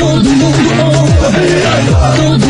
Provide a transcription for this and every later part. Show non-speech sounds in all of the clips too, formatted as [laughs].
Todo mundo ouve, todo mundo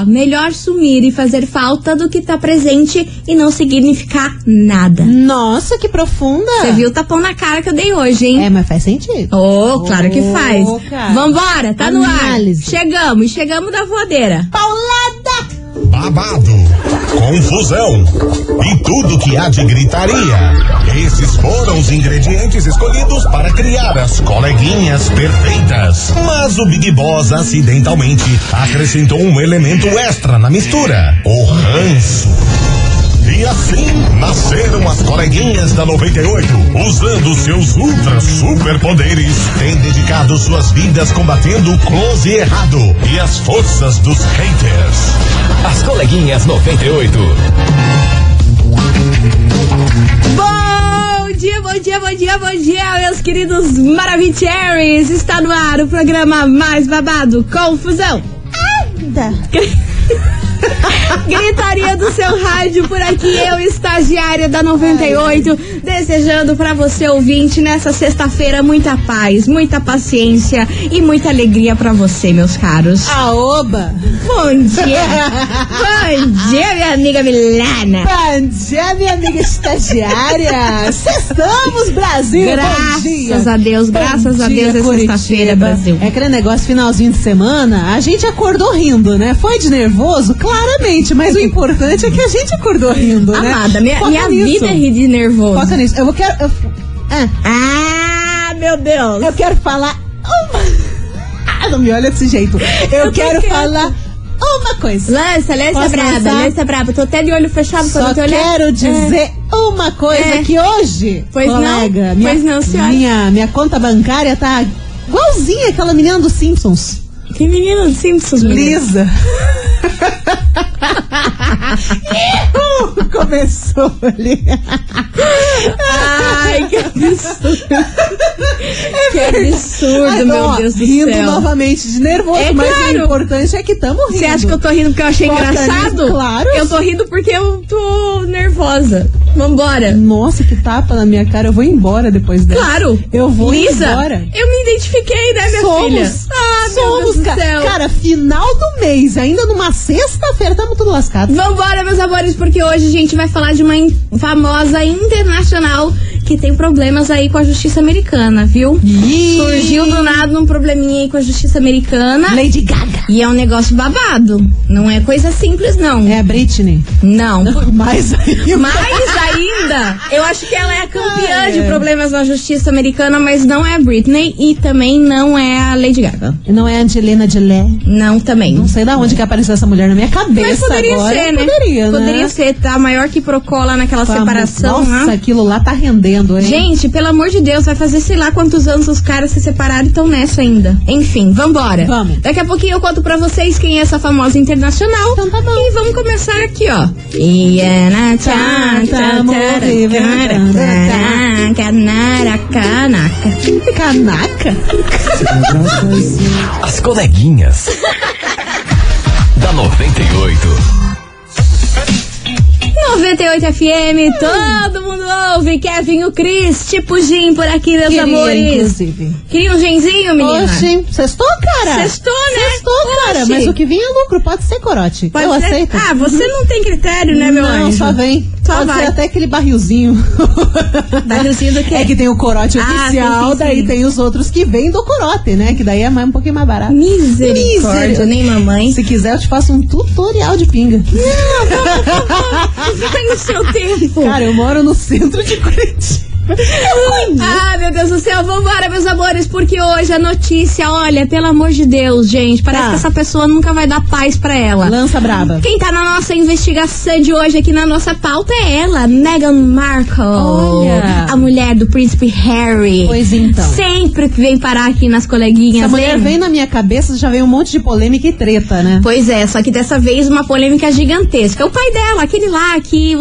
ó, melhor sumir e fazer falta do que tá presente e não significar nada. Nossa, que profunda. Você viu o tapão na cara que eu dei hoje, hein? É, mas faz sentido. Oh, claro que Oh, faz. cara. Vambora, tá no ar. Análise. Chegamos, chegamos da voadeira. Paulada! Babado, confusão e tudo que há de gritaria. Esses foram os ingredientes escolhidos para criar as coleguinhas perfeitas. Mas o Big Boss acidentalmente acrescentou um elemento extra na mistura: o ranço. E assim nasceram as coleguinhas da 98, usando seus ultra superpoderes, têm dedicado suas vidas combatendo o close e errado e as forças dos haters. As coleguinhas 98. Bom dia, bom dia, bom dia, bom dia, meus queridos Maravicheries. Está no ar o programa mais babado, Confusão. Gritaria [laughs] do seu rádio por aqui, eu, estagiária da 98, desejando pra você, ouvinte, nessa sexta-feira, muita paz, muita paciência e muita alegria pra você, meus caros. Aoba! Bom dia! Bom dia, minha amiga Milana! Bom dia, minha amiga estagiária! Estamos, Brasil! Graças a Deus, graças a Deus, é sexta-feira, Brasil. É aquele negócio finalzinho de semana, a gente acordou rindo, né? Foi de nervoso? Claramente, mas o importante é que a gente acordou rindo, né? Amada, minha, Foca minha nisso. vida é rir de nervoso. Foca nisso. Eu vou quero. Eu, ah, Ah, meu Deus! eu quero falar uma. Ah, não me olha desse jeito. Eu, tô quero falar uma coisa. Lança, lança braba, lança braba. Tô até de olho fechado pra Só não te olhar. quero dizer uma coisa É. que hoje, Pois não, colega, minha, pois não, senhora. minha, minha conta bancária tá igualzinha aquela menina dos Simpsons. É. Que menino dos Simpsons, menina. Lisa. Ihu! Começou ali. Ai, que absurdo. que absurdo, Ai, meu ó, Deus do rindo céu. novamente de nervoso, É mas claro. o importante é que estamos rindo. Você acha que eu tô rindo porque eu achei engraçado? claro. Eu tô rindo porque eu tô nervosa. Vambora. Nossa, que tapa na minha cara. Eu vou embora depois dessa. Claro. Eu vou Lisa, embora. eu me identifiquei, né, minha Somos. filha? Ah, meu Somos, Deus do céu. Cara, final do mês, ainda numa sexta-feira, tamo tudo lascado. Vambora, meus amores, porque hoje a gente vai falar de uma in- famosa internacional que tem problemas aí com a justiça americana, viu? Ih. Surgiu do nada um probleminha aí com a justiça americana. Lady Gaga. E é um negócio babado. Não é coisa simples, não. É a Britney. Não. Mais ainda. Mais ainda, eu acho que ela é a campeã Ah, é. de problemas na justiça americana, mas não é a Britney e também não é a Lady Gaga. Não é a Angelina Jolie. Não também. Não sei da onde que apareceu essa mulher na minha cabeça Mas poderia agora. ser, né? Poderia, né? Poderia ser, tá maior que Procola naquela separação, Nossa, né? aquilo lá tá rendendo, hein? Gente, pelo amor de Deus, vai fazer sei lá quantos anos os caras se separaram e estão nessa ainda. Enfim, vambora. Vamos. Daqui a pouquinho eu conto pra vocês quem é essa famosa internacional. Então tá bom. E vamos começar aqui, ó. Iana canaca. Canaca? As coleguinhas. [laughs] da 98. 98 FM, todo mundo ouve. Kevin, o Cris, tipo Jim por aqui, meus Queria, amores. inclusive. Queria um genzinho, menina? Oxi, sextou, cara? Sextou, né? Sextou, cara. Mas o que vem é lucro, pode ser corote. Pode Eu ser- aceito. Ah, você não tem critério, né, meu não, anjo? só vem. Só Pode vai. ser até aquele barrilzinho. [laughs] Barrilzinho do quê? É que tem o corote Ah, oficial, sim, sim, daí sim. tem os outros que vêm do corote, né? Que daí é mais, um pouquinho mais barato. Misericórdia, Miser- nem mamãe. Se quiser, eu te faço um tutorial de pinga. Fica no seu tempo. Cara, eu moro no centro de Curitiba. [laughs] Ah, meu Deus do céu, vambora, meus amores, porque hoje a notícia, olha, pelo amor de Deus, gente, parece Tá. que essa pessoa nunca vai dar paz pra ela. Lança braba. Quem tá na nossa investigação de hoje aqui na nossa pauta é ela, Meghan Markle. Olha. A mulher do príncipe Harry. Pois então. Sempre que vem parar aqui nas coleguinhas. Essa mulher hein? vem na minha cabeça, já vem um monte de polêmica e treta, né? Pois é, só que dessa vez uma polêmica gigantesca. O pai dela, aquele lá que.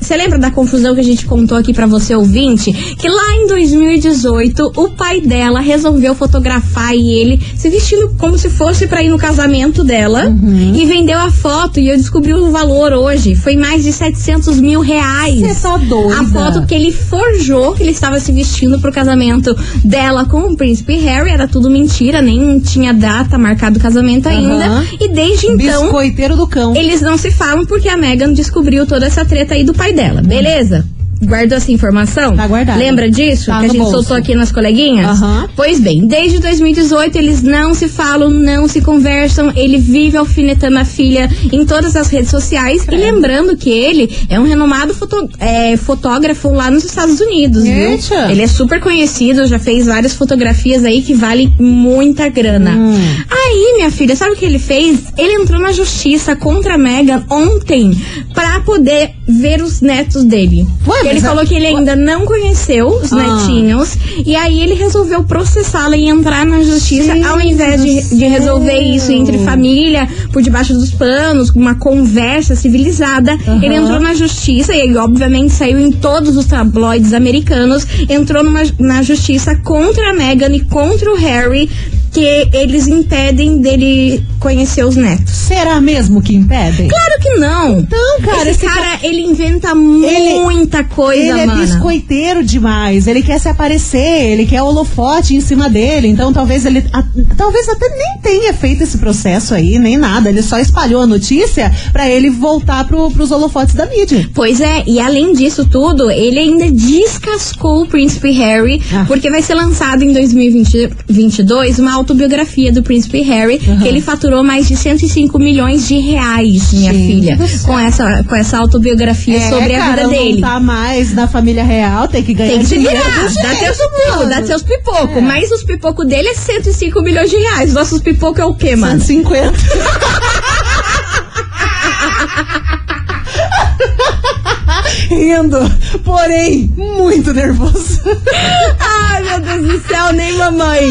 Você lembra da confusão que a gente contou aqui pra você ouvinte? Que lá em 2018 o pai dela resolveu fotografar ele se vestindo como se fosse pra ir no casamento dela e vendeu a foto. E eu descobri o valor hoje. Foi mais de 700 mil reais. Você tá doida. A foto que ele forjou que ele estava se vestindo pro casamento dela com o príncipe Harry era tudo mentira, nem tinha data marcado o casamento ainda. Aham. E desde então Biscoiteiro do cão. eles não se falam porque a Megan descobriu toda essa treta aí do pai dela, beleza? Guardou essa informação? Tá guardada. Lembra disso? Tá que a gente bolso. soltou aqui nas coleguinhas? Aham. Pois bem, desde 2018 eles não se falam, não se conversam. Ele vive alfinetando a filha em todas as redes sociais. E lembrando que ele é um renomado foto- é, fotógrafo lá nos Estados Unidos, viu? Eita. Ele é super conhecido, já fez várias fotografias aí que valem muita grana. Hum. Aí, minha filha, sabe o que ele fez? Ele entrou na justiça contra a Megan ontem pra poder ver os netos dele. Ué, ele falou que ele ainda não conheceu os Ah. netinhos e aí ele resolveu processá-la e entrar na justiça ao invés de, de resolver isso entre família, por debaixo dos panos, com uma conversa civilizada. Ele entrou na justiça e aí, obviamente, saiu em todos os tabloides americanos. Entrou numa- na justiça contra a Meghan e contra o Harry, que eles impedem dele conhecer os netos. Será mesmo que impedem? Claro que não. Então, cara, esse esse cara, ele inventa Ele- muita coisa, Ele é mana. biscoiteiro demais, ele quer se aparecer, ele quer holofote em cima dele, então talvez ele a- talvez até nem tenha feito esse processo aí, nem nada, ele só espalhou a notícia pra ele voltar pro, pros holofotes da mídia. Pois é, e além disso tudo, ele ainda descascou o príncipe Harry, Ah. porque vai ser lançado em 2022 uma autobiografia do príncipe Harry, que ele faturou mais de 105 milhões de reais, minha Gente filha, com essa, com essa autobiografia sobre a É, cara, vida dele. não tá mais na família real, tem que ganhar Tem que se virar, dá teus pipocos, dá seus pipocos. É. Mas os pipocos dele é 105 milhões de reais. Nossos pipocos é o quê, mano? 150. Rindo, porém, muito nervoso. [laughs] Ai, meu Deus do céu, nem mamãe.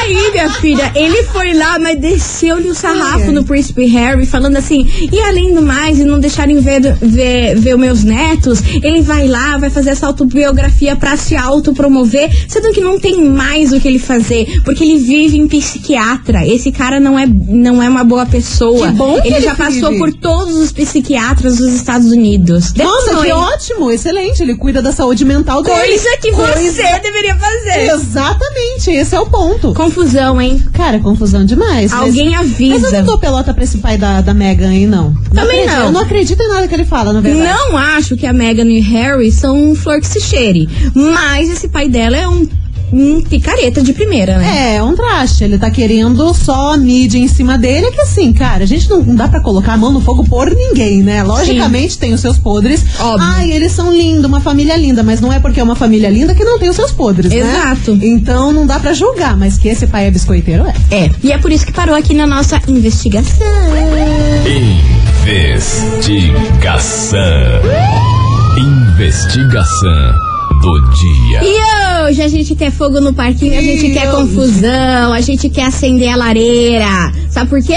Aí, minha filha, ele foi lá, mas desceu-lhe o sarrafo Ai. no príncipe Harry, falando assim, e além do mais, e não deixarem ver, ver, ver os meus netos, ele vai lá, vai fazer essa autobiografia pra se autopromover, sendo que não tem mais o que ele fazer, porque ele vive em psiquiatra. Esse cara não é, não é uma boa pessoa. Que bom que ele ele já passou vive. por todos os psiquiatras dos Estados Unidos. Nossa, que ótimo, excelente. Ele cuida da saúde mental dele. Coisa que você deveria fazer. Exatamente, esse é o ponto. Confusão, hein? Cara, confusão demais. mas- Alguém Mas avisa. eu não dou pelota pra esse pai da, da Megan aí, não. Também acredito. não. Eu não acredito em nada que ele fala, na verdade. Não acho que a Meghan e Harry são flor que se cheire. Mas esse pai dela é um, um picareta de primeira, né? É, é um traste. Ele tá querendo só a mídia em cima dele. É que assim, cara, a gente não, não dá pra colocar a mão no fogo por ninguém, né? Logicamente tem os seus podres. Óbvio. Ai, eles são lindos, uma família linda. Mas não é porque é uma família linda que não tem os seus podres, né? Exato. Então não dá pra julgar. Mas que esse pai é biscoiteiro, é. É. E é por isso que parou aqui na nossa investigação. Investigação. Investigação do dia. E hoje a gente quer fogo no parquinho, a gente quer confusão, a gente quer acender a lareira. Sabe por quê?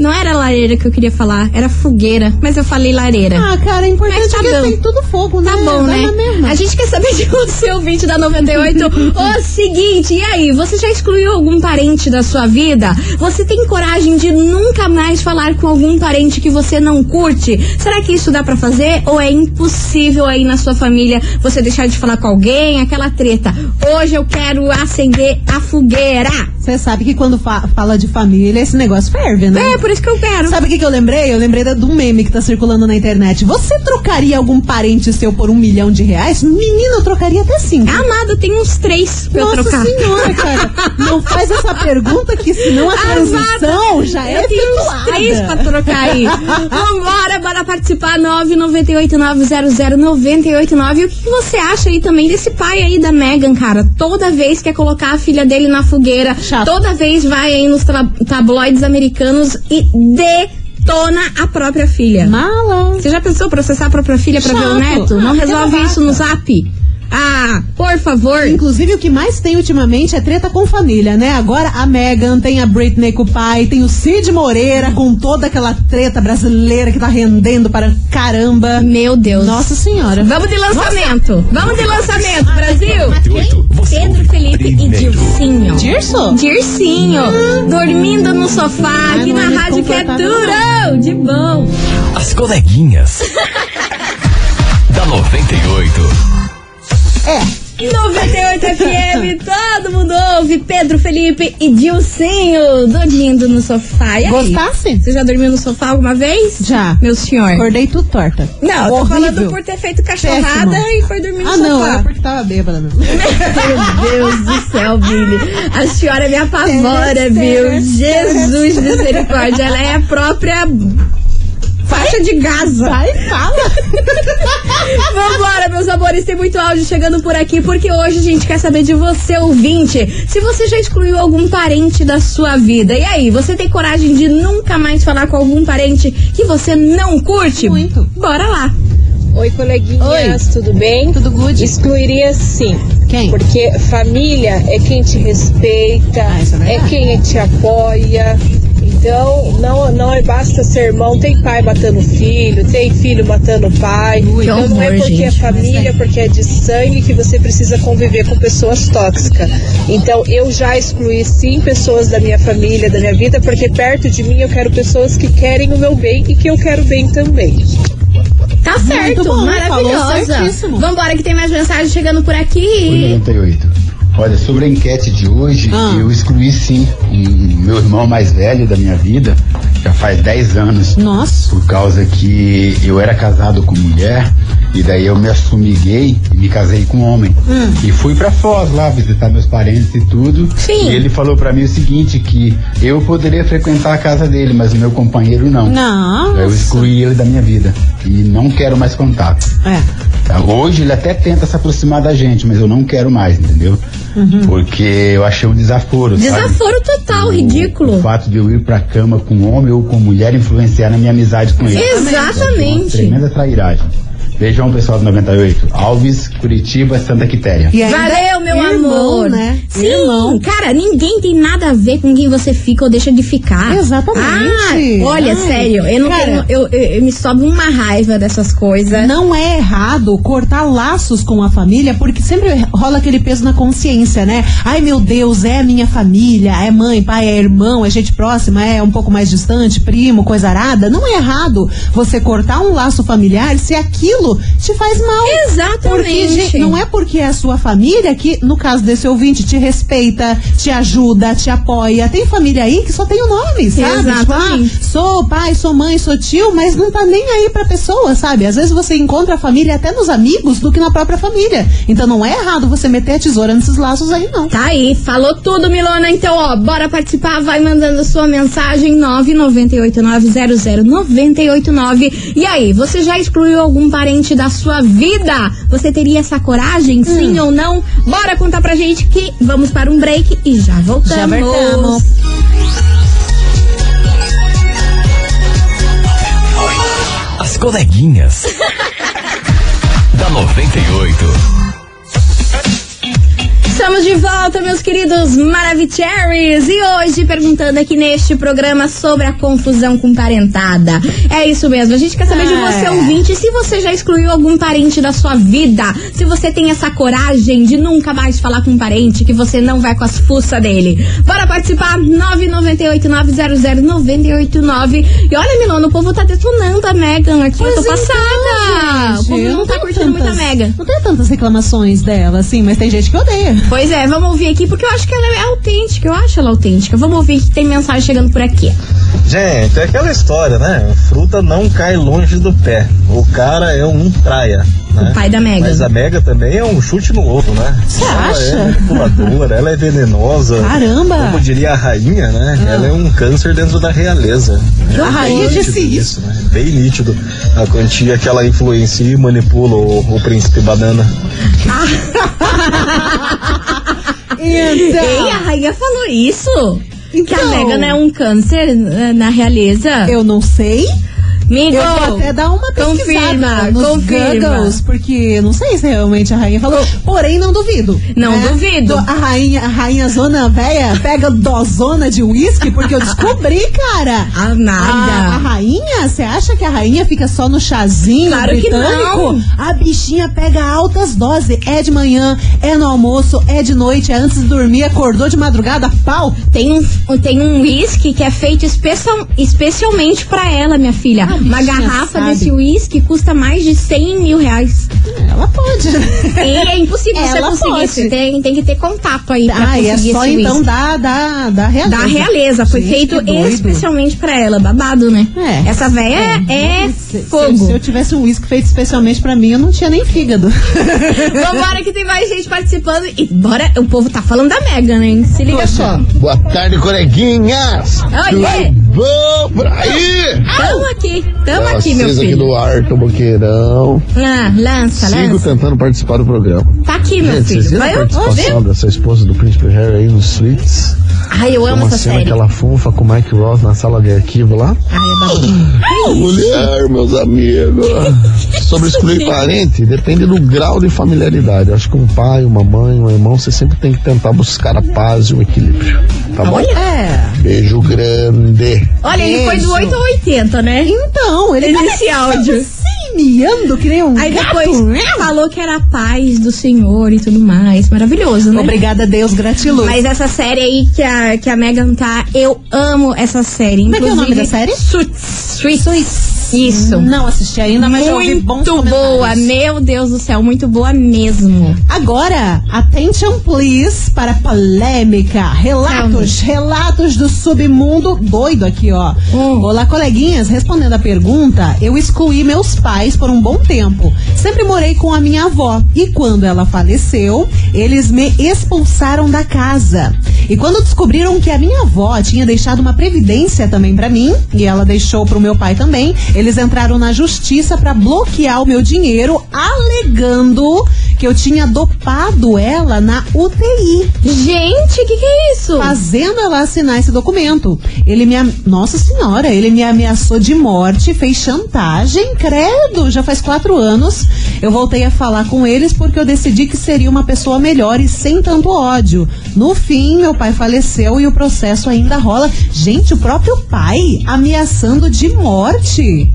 Não era lareira que eu queria falar, era fogueira. Mas eu falei lareira. Ah, cara, é importante Mas tá que bom. tem tudo fogo, né? Tá bom, né? A gente quer saber de você, ouvinte da 98. o [laughs] seguinte, e aí? Você já excluiu algum parente da sua vida? Você tem coragem de nunca mais falar com algum parente que você não curte? Será que isso dá pra fazer? Ou é impossível aí na sua família você deixar de falar com alguém? Aquela treta. Hoje eu quero acender a fogueira. Você sabe que quando fa- fala de família, esse negócio ferve, né? É, por isso que eu quero. Sabe o que, que eu lembrei? Eu lembrei um meme que tá circulando na internet. Você trocaria algum parente seu por um milhão de reais? Menino, eu trocaria até cinco. Amada, tem uns três pra eu Nossa trocar. senhora, cara. Não faz essa pergunta que senão a transição Amada, já é eu efetuada. três pra trocar aí. Vambora, bora participar. 998900989. E o que, que você acha aí também desse pai aí da Megan, cara? Toda vez quer colocar a filha dele na fogueira. Chato. Toda vez vai aí nos tabloides americanos e detona a própria filha. Mala. Você já pensou processar a própria filha pra ver o neto? Não Ah, resolve que isso no zap? Ah, por favor. Inclusive, o que mais tem ultimamente é treta com família, né? Agora a Megan tem a Britney com o pai, tem o Cid Moreira com toda aquela treta brasileira que tá rendendo para caramba. Meu Deus. Nossa senhora. Vamos de lançamento. Vamos de lançamento, Brasil. 98, você Pedro Felipe e. Dircinho. Dirso? Dircinho, dormindo no sofá, aqui é na muito rádio que é durão, de bom. As coleguinhas. [laughs] da 98. É. 98 FM, todo mundo ouve. Pedro Felipe e Dilcinho dormindo no sofá. E aí? Gostasse? Você já dormiu no sofá alguma vez? Já. Meu senhor. Acordei tudo torta. Não, tô Horrível. falando por ter feito cachorrada Péssimo. e foi dormir no Ah, sofá. não, é porque tava bêbada mesmo. [laughs] Meu Deus do céu, Billy. A senhora me apavora, viu? Jesus misericórdia. Ela é a própria faixa de Gaza. Vai, fala. [laughs] Vambora, meus amores, tem muito áudio chegando por aqui, porque hoje a gente quer saber de você, ouvinte, se você já excluiu algum parente da sua vida. E aí, você tem coragem de nunca mais falar com algum parente que você não curte? Muito. Bora lá. Oi, coleguinhas, tudo bem? Tudo good? Excluiria sim. Quem? Porque família é quem te respeita, Ah, é é quem te apoia. Então, não, não é basta ser irmão, tem pai matando filho, tem filho matando pai. Ui, então não é porque é gente, família, porque é de sangue que você precisa conviver com pessoas tóxicas. Então eu já excluí sim pessoas da minha família, da minha vida, porque perto de mim eu quero pessoas que querem o meu bem e que eu quero bem também. Tá certo, bom, falou maravilhosa. Vambora que tem mais mensagem chegando por aqui. 98. Olha, sobre a enquete de hoje, Ah. eu excluí sim um, meu irmão mais velho da minha vida, já faz 10 anos, Nossa. por causa que eu era casado com mulher, e daí eu me assumi gay e me casei com homem. E fui pra Foz lá visitar meus parentes e tudo. Sim. E ele falou pra mim o seguinte, que eu poderia frequentar a casa dele, mas o meu companheiro não. Não. Eu excluí ele da minha vida e não quero mais contato. É. Hoje ele até tenta se aproximar da gente, mas eu não quero mais, entendeu? Porque eu achei um desaforo. sabe? Desaforo total, O- ridículo. O fato de eu ir pra cama com homem ou com mulher influenciar na minha amizade com ele. Exatamente. Uma tremenda trairagem. Beijão, pessoal do 98. Alves, Curitiba, Santa Quitéria. E ainda Valeu, meu irmão, amor. né? Sim, Irmão. cara, ninguém tem nada a ver com quem você fica ou deixa de ficar. Exatamente. Ah, olha, Ai, sério, eu não cara. tenho. Eu, eu- eu me sobe uma raiva dessas coisas. Não é errado cortar laços com a família, porque sempre rola aquele peso na consciência, né? Ai meu Deus, é minha família, é mãe, pai, é irmão, é gente próxima, é um pouco mais distante, primo, coisa arada. Não é errado você cortar um laço familiar se aquilo te faz mal. Exatamente. Porque, não é porque é a sua família que, no caso desse ouvinte, te respeita, te ajuda, te apoia. Tem família aí que só tem o nome, sabe? Tipo, ah, Exatamente. sou pai, sou mãe, sou tio, mas não tá nem aí pra pessoa, sabe? Às vezes você encontra a família até nos amigos do que na própria família. Então não é errado você meter a tesoura nesses laços aí, não. Tá aí, falou tudo, Milona. Então, ó, bora participar, vai mandando sua mensagem 998900989. E aí, você já excluiu algum parente da sua vida? Você teria essa coragem, sim ou não? Bora contar pra gente que vamos para um break e já voltamos. Já voltamos. As coleguinhas. [laughs] da 98. Estamos de volta, meus queridos Maravicheries. E hoje perguntando aqui neste programa sobre a confusão com parentada. É isso mesmo. A gente quer saber de É. você, ouvinte, se você já excluiu algum parente da sua vida. Se você tem essa coragem de nunca mais falar com um parente, que você não vai com as fuças dele. Bora participar? 998-900-989. E olha, Milona, o povo tá detonando a Megan aqui. eu tô Pois então, passada. gente, o povo eu não tá curtindo muito a tantas- Megan. Não tem tantas reclamações dela, assim, mas tem gente que odeia. Pois é, vamos ouvir aqui, porque eu acho que ela é autêntica, eu acho ela autêntica. Vamos ouvir que tem mensagem chegando por aqui. Gente, é aquela história, né? Fruta não cai longe do pé. O cara é um traia. Né? O pai da Megan. Mas a Mega também é um chute no ovo, né? Você ela acha? é manipuladora, ela é venenosa. Caramba! Como diria a rainha, né? Ela é um câncer dentro da realeza. É A rainha bem disse isso. né? Bem nítido a quantia que ela influencia e manipula o, o príncipe banana. [laughs] Então, Ei, a rainha falou isso? que a Então. Megan é um câncer eh, na realeza? eu não sei. Amigo, Eu vou até dar uma pesquisada confirma, nos confirma. Googles, porque não sei se realmente a rainha falou, porém não duvido. Não né? duvido. Do- A rainha, a rainha zona véia pega dozona de uísque, porque eu descobri, cara. Ah, nada. A, a rainha, você acha que a rainha fica só no chazinho Claro que britânico? não. A bichinha pega altas doses. É de manhã, é no almoço, é de noite, é antes de dormir, acordou de madrugada, pau. Tem um, tem um whisky que é feito especial, especialmente pra ela, minha filha. Uma garrafa sabe. desse whisky custa mais de 100 mil reais. Ela pode. E é [laughs] impossível você Ela conseguir. pode. Você tem, tem que ter contato aí pra Ah, e conseguir é só esse então whisky. da, da, da realeza. Da realeza, foi Gente, feito especialmente pra ela, babado, né? É. Essa véia é, Se, se- fogo. se eu tivesse um uísque feito especialmente pra mim, eu não tinha nem fígado. [laughs] Vambora que tem mais gente participando. E bora, o povo tá falando da Megan, hein? Se liga só. Boa tarde, coleguinhas. Oiê. Bom por aí? Tamo aqui, tamo Pra aqui, meu vocês aqui filho. do Arto Boqueirão. Ah, lança, Sigo lança. tentando participar do programa. Tá aqui, meu Gente, vocês filho. viram a Vai, eu participação dessa esposa do Príncipe Harry aí nos Suites? Ai, eu Tem amo uma essa cena série. que ela funfa com o Mike Ross na sala de arquivo lá. Ai, é babado. Mulher, meus amigos. [laughs] Sobre excluir parente, depende do grau de familiaridade. Acho que um pai, uma mãe, um irmão, você sempre tem que tentar buscar a paz e o equilíbrio. Tá bom? É. Beijo grande. Olha, ele foi do Beijo. 8 ao 80, né? Então, ele Nesse áudio. miando que nem um Aí gato. depois falou que era a paz do Senhor e tudo mais. Maravilhoso, né? Obrigada a Deus, gratiluz. Mas essa série aí que a, que a Megan tá, eu amo essa série. Como é que é o nome da série? Suits. Suits. Isso. Não assisti ainda, mas já ouvi bons Muito boa, meu Deus do céu, muito boa mesmo. Agora, attention please para polêmica. Relatos, relatos do submundo doido aqui, ó. Hum. Olá, coleguinhas. Respondendo a pergunta, eu excluí meus pais por um bom tempo. Sempre morei com a minha avó. E quando ela faleceu, eles me expulsaram da casa. E quando descobriram que a minha avó tinha deixado uma previdência também pra mim, e ela deixou pro meu pai também, eles entraram na justiça pra bloquear o meu dinheiro, alegando que eu tinha dopado ela na UTI, Gente, o que, que é isso? fazendo ela assinar esse documento. Ele me, nossa senhora, ele me ameaçou de morte, fez chantagem, credo, já faz quatro anos. Eu voltei a falar com eles porque eu decidi que seria uma pessoa melhor e sem tanto ódio. No fim, meu pai faleceu e o processo ainda rola. Gente, o próprio pai ameaçando de morte.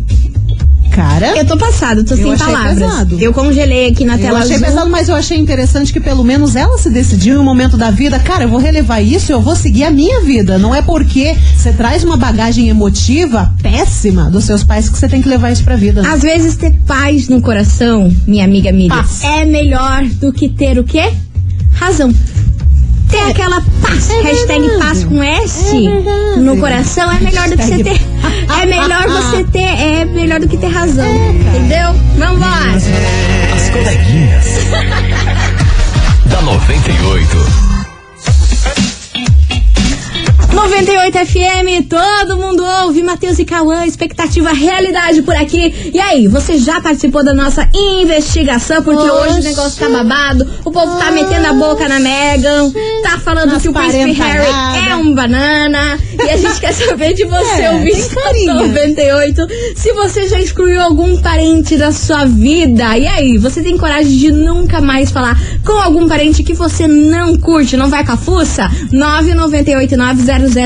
Cara, Eu tô passado, tô Eu sem palavras. pesado. Eu congelei aqui na eu tela achei azul. pesado, mas eu achei interessante que pelo menos ela se decidiu em um momento da vida, cara, eu vou relevar isso, eu vou seguir a minha vida. Não é porque você traz uma bagagem emotiva péssima dos seus pais que você tem que levar isso pra vida. né? Às vezes ter paz no coração, minha amiga Miriam, Paz. é melhor do que ter o quê? Razão. Ter aquela paz, hashtag verdade. paz com S É no coração é melhor do que você ter. É melhor você ter, é melhor do que ter razão. entendeu? Vambora! As coleguinhas. [laughs] da 98. 98 FM, todo mundo ouve, Matheus e Cauã, expectativa, realidade por aqui. E aí, você já participou da nossa investigação? Porque hoje o negócio tá babado, o povo tá metendo a boca na Megan, tá falando Nas que o príncipe Harry parentalhadas. é um banana. E a gente [laughs] quer saber de você, É, ouvinte tem carinha. da 98, se você já excluiu algum parente da sua vida. E aí, você tem coragem de nunca mais falar com algum parente que você não curte, não vai com a fuça?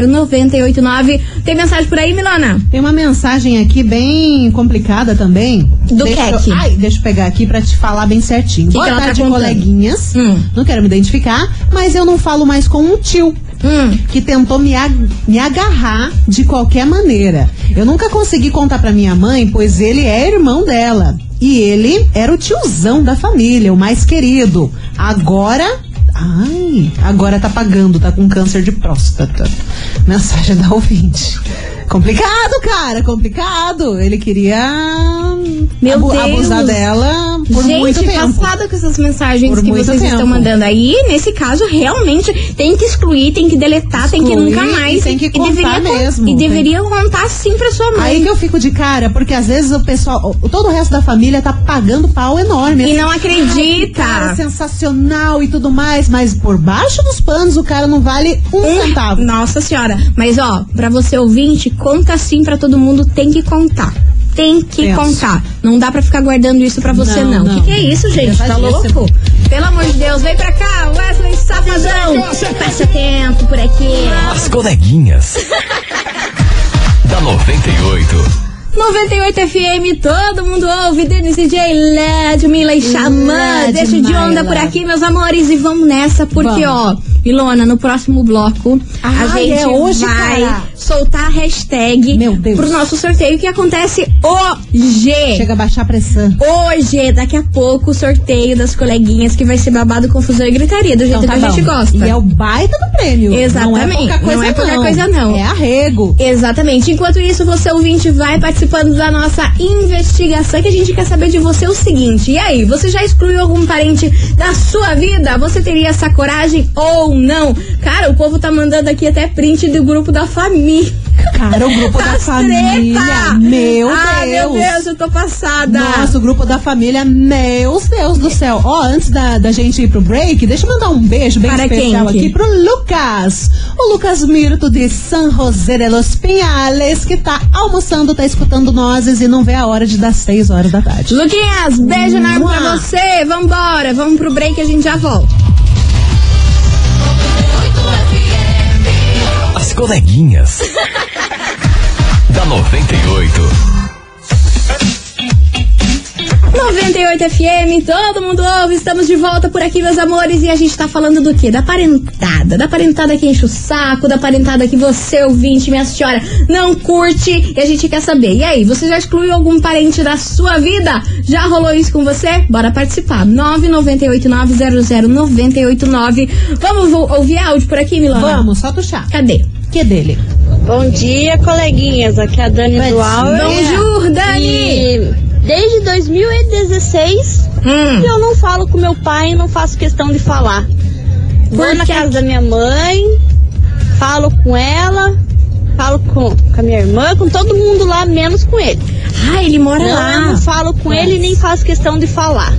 998900989. Tem mensagem por aí, Milona? Tem uma mensagem aqui bem complicada também. Do deixa Kek. eu, ai, deixa eu pegar aqui pra te falar bem certinho. Que Boa que tá tarde, contando? coleguinhas. Hum. Não quero me identificar, mas eu não falo mais com um tio. Hum. que tentou me, ag- me agarrar de qualquer maneira. Eu nunca consegui contar pra minha mãe, pois ele é irmão dela. E ele era o tiozão da família, o mais querido. Agora. Ai, Agora tá pagando, tá com câncer de próstata. Mensagem da ouvinte. Complicado, cara, complicado. Ele queria Meu abu- Deus. abusar dela por Gente, muito tempo. passada com essas mensagens Por que vocês tempo. estão mandando aí. Nesse caso, realmente tem que excluir, tem que deletar, tem que Excluir nunca mais. e tem que e contar deveria, con- mesmo, E tem- deveria contar sim pra sua mãe. Aí que eu fico de cara, porque às vezes o pessoal, todo o resto da família tá pagando pau enorme. E assim, não acredita. "Ai, que cara sensacional e tudo mais, mas por baixo dos panos o cara não vale um centavo. Nossa senhora. Mas ó, pra você ouvinte, conta sim pra todo mundo, tem que contar. Tem que Penso. contar. Não dá pra ficar guardando isso pra você, não. O que, que é isso, gente? Tá louco? Pelo amor de Deus, vem pra cá, Wesley Safadão. Passa tempo por aqui. As coleguinhas. da 98. 98 FM, todo mundo ouve. Denise DJ, Led Mila e Xamã. Led Deixa de onda Mila. por aqui, meus amores. E vamos nessa, porque, ó, Vamos. Ilona, no próximo bloco, a Ai, gente é hoje, vai cara. Soltar a hashtag Meu Deus. pro nosso sorteio que acontece hoje. Chega a baixar a pressão. Hoje, daqui a pouco, o sorteio das coleguinhas que vai ser babado, confusão e gritaria, do jeito Então que tá a gente bom. gosta. E é o baita do prêmio. Não é Exatamente. pouca coisa Não é pouca coisa, não. É arrego. Exatamente. Enquanto isso, você ouvinte vai participando da nossa investigação, que a gente quer saber de você o seguinte. E aí, você já excluiu algum parente da sua vida? Você teria essa coragem ou não? Cara, o povo tá mandando aqui até print do grupo da família. Cara, o grupo [laughs] da Das família. treta! Meu ah, Deus. meu Deus, eu tô passada. Nossa, o grupo da família, meu Deus do céu. Ó, antes da, da gente ir pro break, deixa eu mandar um beijo bem Para especial quem, aqui pro Lucas. O Lucas Mirto de San José de los Pinhales, que tá almoçando, tá escutando nozes e não vê a hora de dar 6 horas da tarde. Luquinhas, beijo enorme pra você. Vambora, vamos pro break e a gente já volta. Coleguinhas. da 98. 98 FM, todo mundo ouve, estamos de volta por aqui, meus amores, e a gente tá falando do quê? Da parentada, da parentada que enche o saco, da parentada que você, ouvinte, minha senhora, não curte, e a gente quer saber. E aí, você já excluiu algum parente da sua vida? Já rolou isso com você? Bora participar. 998900989. Vamos ouvir áudio por aqui, Milana? Vamos, solta o chá. Cadê? Que é dele? Bom dia, coleguinhas. Aqui é a Dani Bom do Aue. dia. Bonjour, Dani! E desde 2016 Hum. eu não falo com meu pai e não faço questão de falar. Vou Por na casa da minha mãe, falo com ela, falo com, com a minha irmã, com todo mundo lá, menos com ele. Ah, ele mora Não, lá. eu não falo com ele e nem faço questão de falar.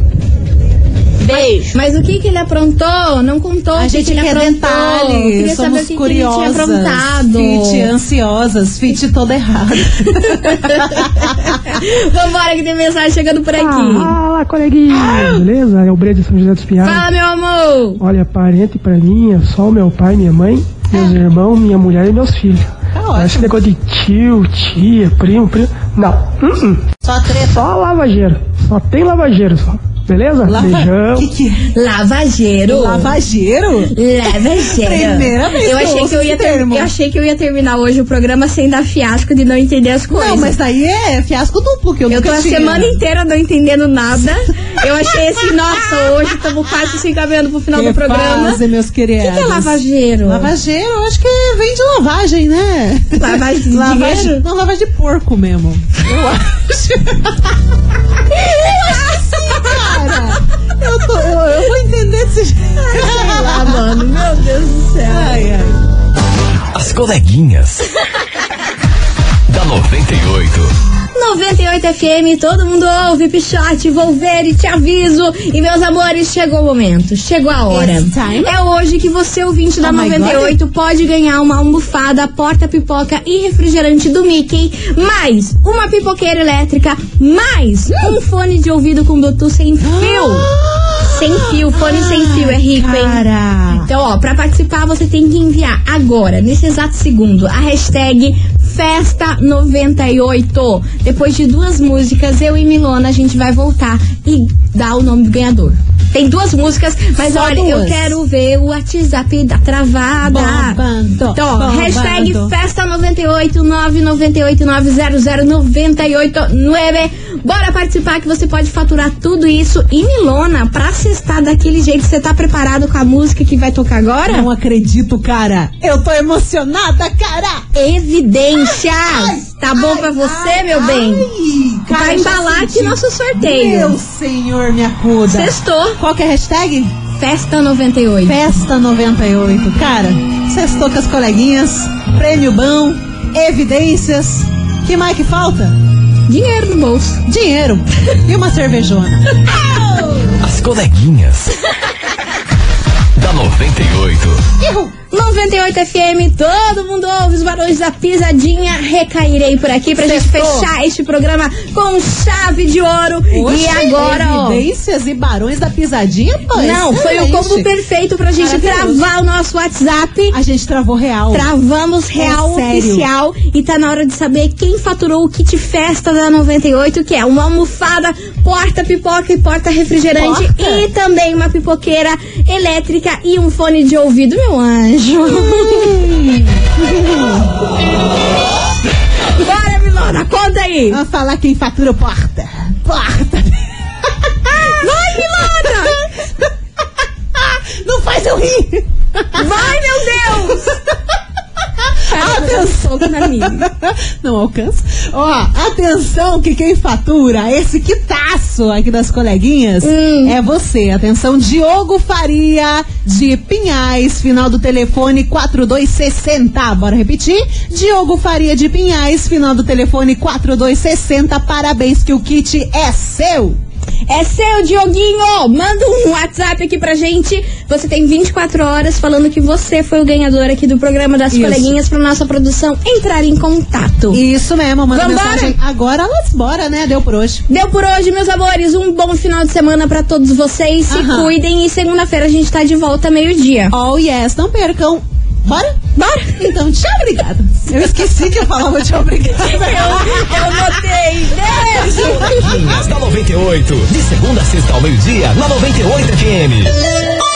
Beijo. Mas o que que ele aprontou? Não contou A o que gente que ele quer detalhes, Queria saber somos o que, curiosas. que ele tinha aprontado. Fit ansiosas, fit toda errada. [laughs] Vambora que tem mensagem chegando por aqui. Fala, coleguinha! Beleza? É o Breno de São José dos Pinhais. Fala, meu amor. Olha, parente pra mim é só o meu pai, minha mãe, meus irmãos, minha mulher e meus filhos. Tá Esse negócio de tio, tia, primo, primo. Não. Uh-uh. Só treta. Só lavageiro. Só tem lavageiro só. Beleza? Lava... Beijão. Que que é? Lavageiro. Lavageiro? Lavageiro. Primeira vez eu achei que eu ia ter-. Eu achei que eu ia terminar hoje o programa sem dar fiasco de não entender as coisas. Não, mas daí é fiasco duplo, que eu, Eu nunca tô a tinha. semana inteira não entendendo nada. Eu achei assim, nossa, hoje estamos quase se encaminhando pro final que do programa. fase, meus O queridos. que, que é lavageiro? Lavageiro, eu acho que vem de lavagem, né? Lavagem de lavagem? Não, lavagem de porco mesmo. Eu [laughs] acho. eu acho. Eu, vou entender jeito. [laughs] Sei lá, mano. Meu Deus do céu. Ai, ai. As coleguinhas. [laughs] da 98. 98 FM, todo mundo ouve, Pichote, vou ver e te aviso. E meus amores, chegou o momento, chegou a hora. É hoje que você, ouvinte da Oh my 98, pode ganhar uma almofada, porta-pipoca e refrigerante do Mickey, mais uma pipoqueira elétrica, mais um fone de ouvido com Bluetooth sem fio. Sem fio, fone sem fio, é rico, hein? Cara. Então, ó, pra participar você tem que enviar agora, nesse exato segundo, a hashtag Festa98. Depois de duas músicas, eu e Milona, a gente vai voltar e dar o nome do ganhador. Tem duas músicas, mas Só olha, eu duas? quero ver o WhatsApp da travada. Bombando, então, bombando. hashtag Festa98, 998 900 98 9. Bora participar que você pode faturar tudo isso e Milona, pra cestar daquele jeito, você tá preparado com a música que vai tocar agora? Não acredito, cara. Eu tô emocionada, cara. Evidências! tá bom pra você, meu bem? cara, vai embalar aqui nosso sorteio. Meu senhor, me acuda. Sextou. Qual que é a hashtag? Festa 98. Festa 98. Cara, sextou com as coleguinhas, prêmio bom, evidências. Que mais que falta? Dinheiro no bolso. Dinheiro. E uma cervejona. As coleguinhas. [laughs] da 98. Erro. 98 FM, todo mundo ouve os barulhos da pisadinha. Recairei por aqui pra gente Sextou. fechar este programa com chave de ouro. e Oxe, agora, ó. Evidências e barões da pisadinha, pô. Não, foi o excelente. combo perfeito pra gente travar o nosso WhatsApp. A gente travou real. Travamos real É oficial e tá na hora de saber quem faturou o kit festa da 98, que é uma almofada, porta pipoca e porta refrigerante Porta? e também uma pipoqueira elétrica e um fone de ouvido, meu anjo. [laughs] Bora, Milona, conta aí. Vamos falar quem fatura porta. Porta. Vai, Milona! [laughs] Não faz eu rir. Vai, meu Deus! [laughs] Atenção. na minha. [laughs] Não alcança. Ó, atenção que quem fatura esse quitaço aqui das coleguinhas é você. Atenção, Diogo Faria de Pinhais, final do telefone 4260. Bora repetir? Diogo Faria de Pinhais, final do telefone 4260. Parabéns que o kit é seu. É seu, Dioguinho! Manda um WhatsApp aqui pra gente. Você tem 24 horas falando que você foi o ganhador aqui do programa das Isso. coleguinhas pra nossa produção entrar em contato. Isso mesmo, manda Vambora? mensagem. Agora let's bora, né? Deu por hoje. Deu por hoje, meus amores. Um bom final de semana pra todos vocês. Se Aham. cuidem e segunda-feira a gente tá de volta meio-dia. Oh yes, não percam. Bora? Bora! Então, tchau, obrigada. Eu esqueci que eu falava tchau, obrigada. Eu notei. Beijo! Da 98. De segunda a sexta ao meio-dia, na 98 FM.